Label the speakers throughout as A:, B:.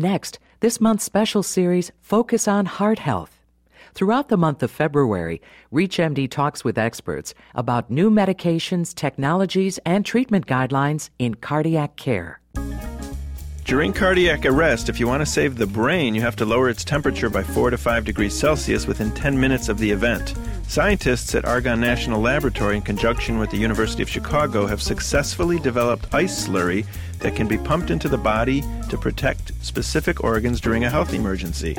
A: Next, this month's special series, Focus on Heart Health. Throughout the month of February, ReachMD talks with experts about new medications, technologies, and treatment guidelines in cardiac care.
B: During cardiac arrest, if you want to save the brain, you have to lower its temperature by 4 to 5 degrees Celsius within 10 minutes of the event. Scientists at Argonne National Laboratory, in conjunction with the University of Chicago, have successfully developed ice slurry that can be pumped into the body to protect specific organs during a health emergency.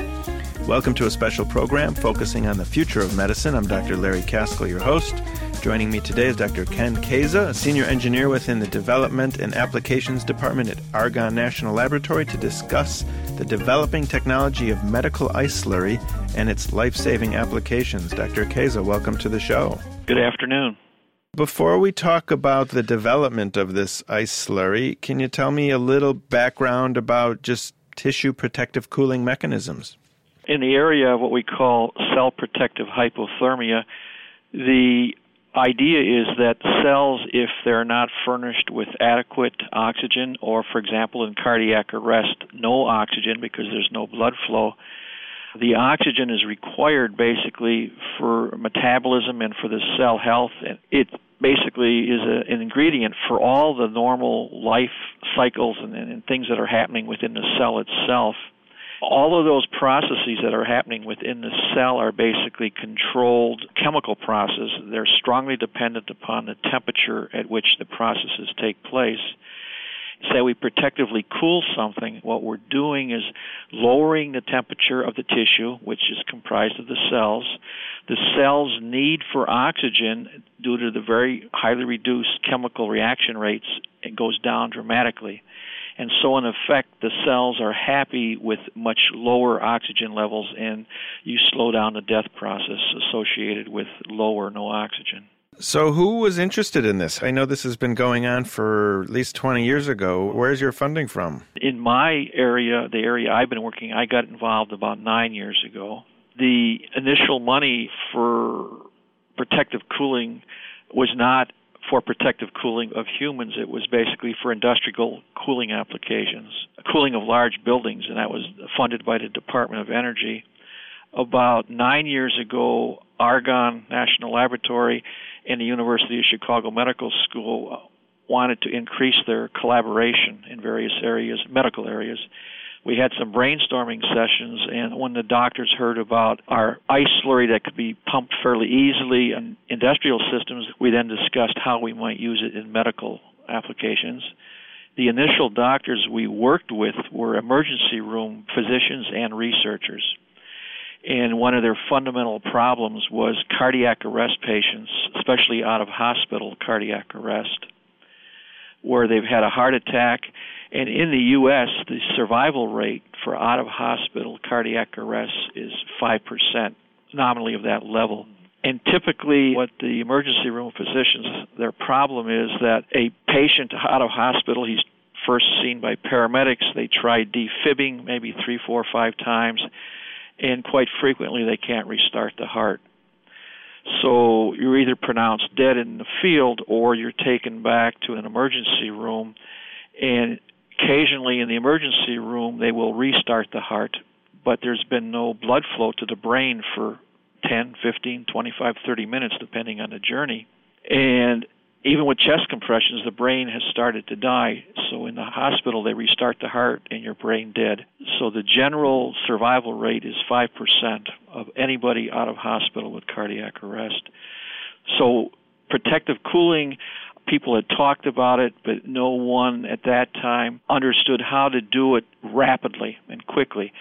B: Welcome to a special program focusing on the future of medicine. I'm Dr. Larry Kaskel, your host. Joining me today is Dr. Ken Kasza, a senior engineer within the Development and Applications Department at Argonne National Laboratory, to discuss the developing technology of medical ice slurry and its life saving applications. Dr. Kasza, welcome to the show.
C: Good afternoon.
B: Before we talk about the development of this ice slurry, can you tell me a little background about just tissue protective cooling mechanisms?
C: In the area of what we call cell protective hypothermia, the idea is that cells, if they're not furnished with adequate oxygen, or for example in cardiac arrest, no oxygen because there's no blood flow, the oxygen is required basically for metabolism and for the cell health. And it basically is a, an ingredient for all the normal life cycles and, and things that are happening within the cell itself. All of those processes that are happening within the cell are basically controlled chemical processes. They're strongly dependent upon the temperature at which the processes take place say we protectively cool something, what we're doing is lowering the temperature of the tissue, which is comprised of the cells. The cells' need for oxygen, due to the very highly reduced chemical reaction rates, it goes down dramatically. And so, in effect, the cells are happy with much lower oxygen levels, and you slow down the death process associated with low or no oxygen.
B: So, who was interested in this? I know this has been going on for at least 20 years ago. Where's your funding from?
C: In my area, the area I've been working, I got involved about nine years ago. The initial money for protective cooling was not for protective cooling of humans, it was basically for industrial cooling applications, cooling of large buildings, and that was funded by the Department of Energy. About nine years ago, Argonne National Laboratory and the University of Chicago Medical School wanted to increase their collaboration in various areas, medical areas. We had some brainstorming sessions, and when the doctors heard about our ice slurry that could be pumped fairly easily in industrial systems, we then discussed how we might use it in medical applications. The initial doctors we worked with were emergency room physicians and researchers and one of their fundamental problems was cardiac arrest patients, especially out of hospital cardiac arrest, where they've had a heart attack. And in the U.S., the survival rate for out of hospital cardiac arrest is 5%, nominally of that level. And typically, what the emergency room physicians, their problem is that a patient out of hospital, he's first seen by paramedics. They try defibbing maybe three, four, five times and quite frequently they can't restart the heart. So you're either pronounced dead in the field or you're taken back to an emergency room, and occasionally in the emergency room they will restart the heart, but there's been no blood flow to the brain for 10, 15, 25, 30 minutes, depending on the journey. And even with chest compressions, the brain has started to die. So in the hospital, they restart the heart and your brain dead. So the general survival rate is 5% of anybody out of hospital with cardiac arrest. So protective cooling, people had talked about it, but no one at that time understood how to do it rapidly and quickly.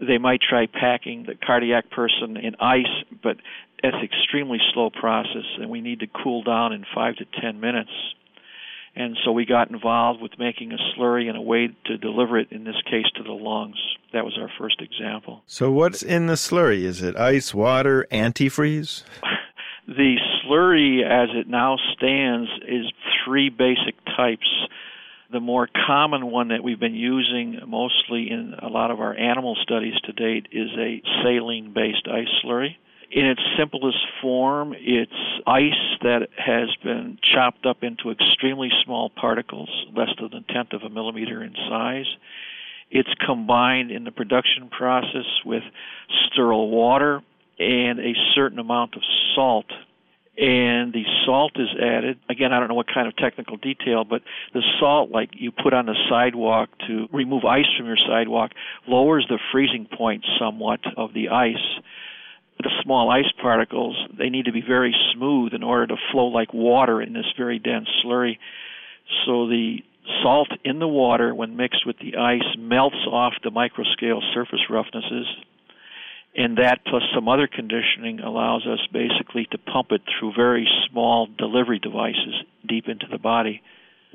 C: They might try packing the cardiac person in ice, but it's an extremely slow process, and we need to cool down in five to ten minutes. And so we got involved with making a slurry and a way to deliver it, in this case, to the lungs. That was our first example.
B: So, what's in the slurry? Is it ice, water, antifreeze?
C: the slurry, as it now stands, is three basic types. The more common one that we've been using mostly in a lot of our animal studies to date is a saline based ice slurry. In its simplest form, it's ice that has been chopped up into extremely small particles, less than a tenth of a millimeter in size. It's combined in the production process with sterile water and a certain amount of salt. And the salt is added. Again, I don't know what kind of technical detail, but the salt, like you put on the sidewalk to remove ice from your sidewalk, lowers the freezing point somewhat of the ice the small ice particles, they need to be very smooth in order to flow like water in this very dense slurry. So the salt in the water, when mixed with the ice, melts off the microscale surface roughnesses. And that, plus some other conditioning, allows us basically to pump it through very small delivery devices deep into the body.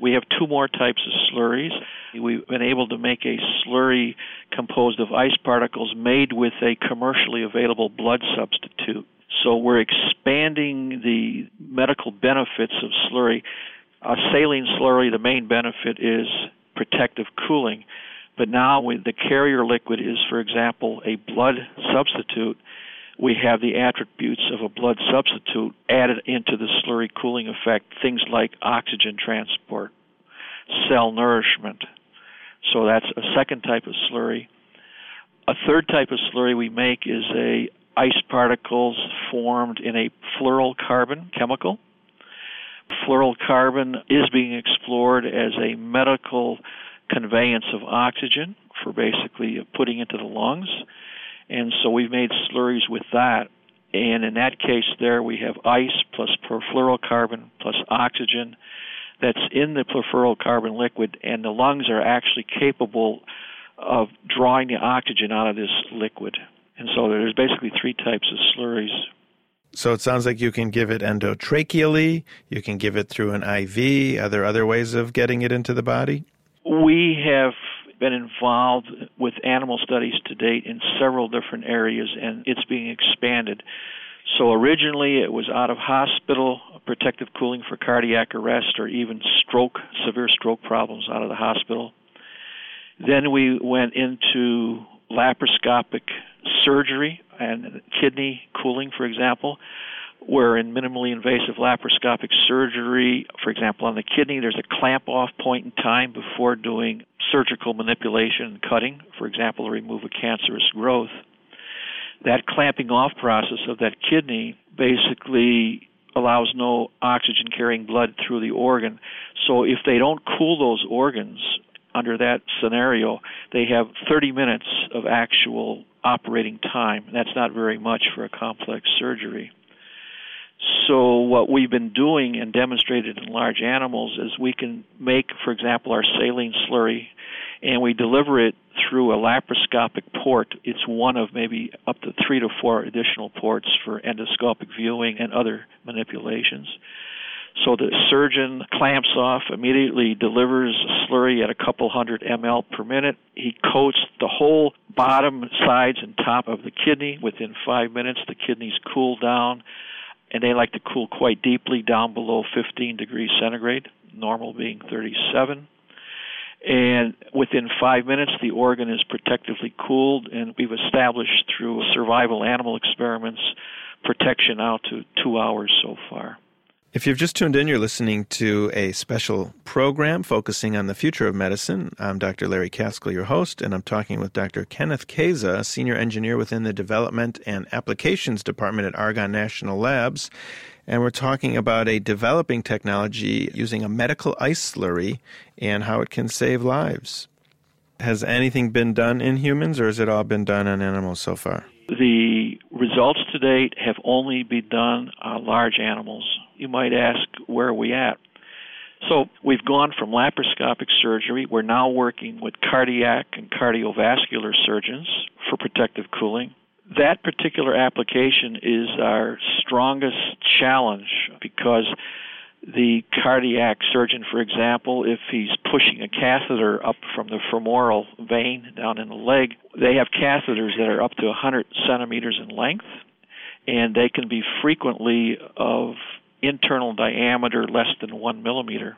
C: We have two more types of slurries. We've been able to make a slurry composed of ice particles made with a commercially available blood substitute. So we're expanding the medical benefits of slurry. A saline slurry, the main benefit is protective cooling. But now, when the carrier liquid is, for example, a blood substitute, we have the attributes of a blood substitute added into the slurry cooling effect, things like oxygen transport, cell nourishment. So that's a second type of slurry. A third type of slurry we make is a ice particles formed in a fluorocarbon chemical. Fluorocarbon is being explored as a medical conveyance of oxygen for basically putting into the lungs. And so we've made slurries with that. And in that case, there we have ice plus perfluorocarbon plus oxygen that's in the perfluorocarbon liquid, and the lungs are actually capable of drawing the oxygen out of this liquid. And so there's basically three types of slurries.
B: So it sounds like you can give it endotracheally, you can give it through an IV. Are there other ways of getting it into the body?
C: We have been involved with animal studies to date in several different areas, and it's being expanded. So originally it was out of hospital protective cooling for cardiac arrest or even stroke, severe stroke problems out of the hospital. Then we went into laparoscopic surgery and kidney cooling, for example where in minimally invasive laparoscopic surgery, for example, on the kidney, there's a clamp off point in time before doing surgical manipulation and cutting, for example, to remove a cancerous growth. That clamping off process of that kidney basically allows no oxygen carrying blood through the organ. So if they don't cool those organs under that scenario, they have 30 minutes of actual operating time. That's not very much for a complex surgery. So what we've been doing and demonstrated in large animals is we can make, for example, our saline slurry, and we deliver it through a laparoscopic port. It's one of maybe up to three to four additional ports for endoscopic viewing and other manipulations. So the surgeon clamps off, immediately delivers a slurry at a couple hundred ml per minute. He coats the whole bottom, sides, and top of the kidney. Within five minutes, the kidneys cool down and they like to cool quite deeply down below 15 degrees centigrade, normal being 37. And within five minutes, the organ is protectively cooled, and we've established through survival animal experiments protection out to two hours so far.
B: If you've just tuned in, you're listening to a special program focusing on the future of medicine. I'm Dr. Larry Kaskel, your host, and I'm talking with Dr. Kenneth Kasza, senior engineer within the Development and Applications Department at Argonne National Labs. And we're talking about a developing technology using a medical ice slurry and how it can save lives. Has anything been done in humans, or has it all been done on animals so far?
C: The results to date have only been done on large animals. You might ask, where are we at? So we've gone from laparoscopic surgery. We're now working with cardiac and cardiovascular surgeons for protective cooling. That particular application is our strongest challenge because the cardiac surgeon, for example, if he's pushing a catheter up from the femoral vein down in the leg, they have catheters that are up to 100 centimeters in length, and they can be frequently of internal diameter less than one millimeter.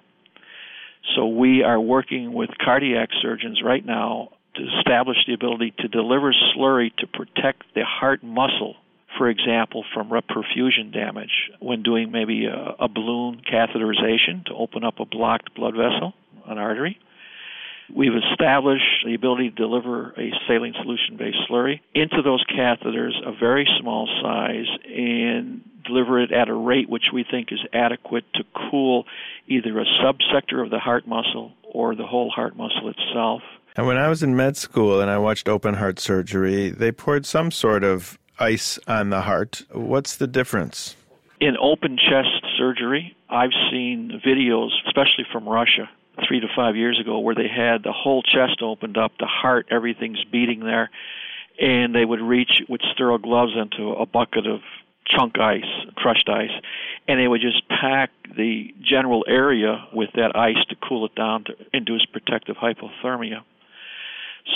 C: So we are working with cardiac surgeons right now to establish the ability to deliver slurry to protect the heart muscle for example, from reperfusion damage when doing maybe a, a balloon catheterization to open up a blocked blood vessel, an artery. We've established the ability to deliver a saline solution based slurry into those catheters, a very small size, and deliver it at a rate which we think is adequate to cool either a subsector of the heart muscle or the whole heart muscle itself.
B: And when I was in med school and I watched open heart surgery, they poured some sort of ice on the heart. What's the difference?
C: In open chest surgery, I've seen videos, especially from Russia, three to five years ago, where they had the whole chest opened up, the heart, everything's beating there, and they would reach with sterile gloves into a bucket of chunk ice, crushed ice, and they would just pack the general area with that ice to cool it down to induce protective hypothermia.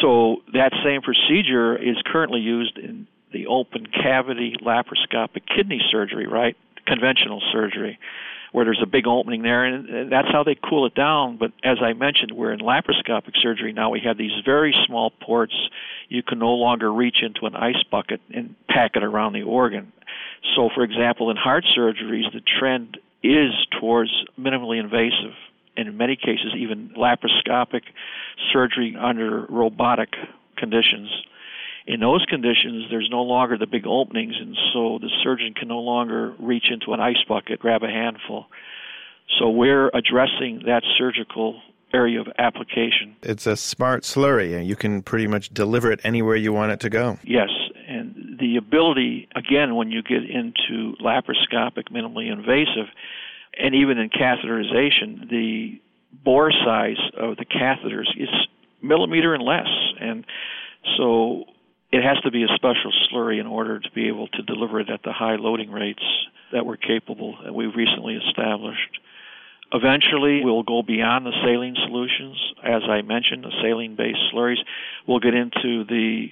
C: So that same procedure is currently used in the open cavity laparoscopic kidney surgery, right? Conventional surgery, where there's a big opening there, and that's how they cool it down. But as I mentioned, we're in laparoscopic surgery now. We have these very small ports. You can no longer reach into an ice bucket and pack it around the organ. So, for example, in heart surgeries, the trend is towards minimally invasive, and in many cases, even laparoscopic surgery under robotic conditions in those conditions, there's no longer the big openings, and so the surgeon can no longer reach into an ice bucket, grab a handful. So we're addressing that surgical area of application.
B: It's a smart slurry, and you can pretty much deliver it anywhere you want it to go.
C: Yes, and the ability, again, when you get into laparoscopic, minimally invasive, and even in catheterization, the bore size of the catheters is millimeter and less. And so it has to be a special slurry in order to be able to deliver it at the high loading rates that we're capable and we've recently established. Eventually, we'll go beyond the saline solutions. As I mentioned, the saline based slurries. We'll get into the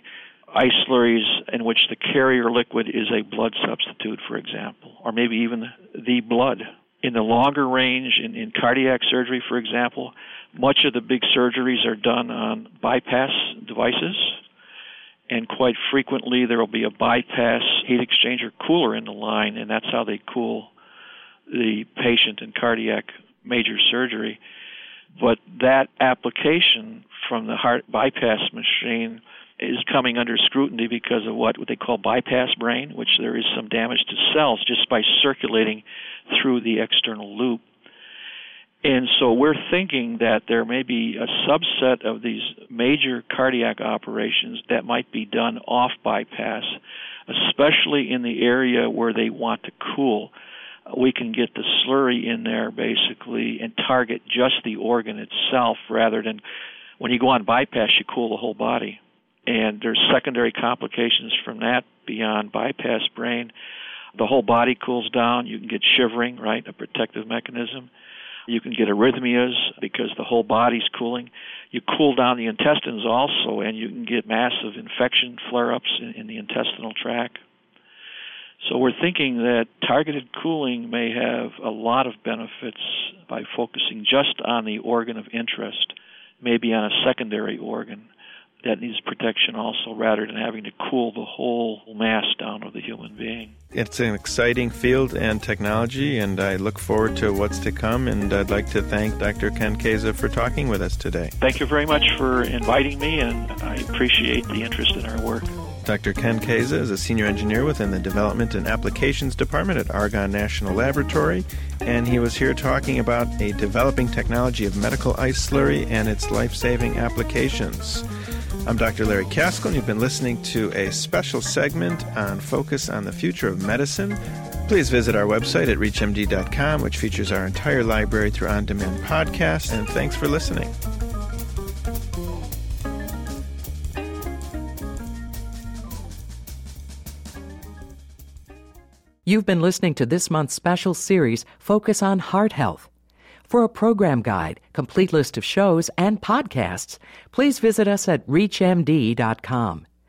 C: ice slurries in which the carrier liquid is a blood substitute, for example, or maybe even the blood. In the longer range, in, in cardiac surgery, for example, much of the big surgeries are done on bypass devices and quite frequently there will be a bypass heat exchanger cooler in the line, and that's how they cool the patient in cardiac major surgery. But that application from the heart bypass machine is coming under scrutiny because of what they call bypass brain, which there is some damage to cells just by circulating through the external loop. And so we're thinking that there may be a subset of these major cardiac operations that might be done off bypass, especially in the area where they want to cool. We can get the slurry in there basically and target just the organ itself rather than when you go on bypass, you cool the whole body. And there's secondary complications from that beyond bypass brain. The whole body cools down. You can get shivering, right? A protective mechanism you can get arrhythmias because the whole body's cooling. You cool down the intestines also, and you can get massive infection flare ups in, in the intestinal tract. So we're thinking that targeted cooling may have a lot of benefits by focusing just on the organ of interest, maybe on a secondary organ that needs protection also rather than having to cool the whole mass down of the human being.
B: It's an exciting field and technology, and I look forward to what's to come. And I'd like to thank Dr. Ken Kasza for talking with us today.
C: Thank you very much for inviting me, and I appreciate the interest in our work.
B: Dr. Ken Kasza is a senior engineer within the Development and Applications Department at Argonne National Laboratory, and he was here talking about a developing technology of medical ice slurry and its life saving applications. I'm Dr. Larry Kaskel, and you've been listening to a special segment on Focus on the Future of Medicine. Please visit our website at reachmd.com, which features our entire library through on demand podcasts, and thanks for listening.
A: You've been listening to this month's special series, Focus on Heart Health. For a program guide, complete list of shows, and podcasts, please visit us at ReachMD.com.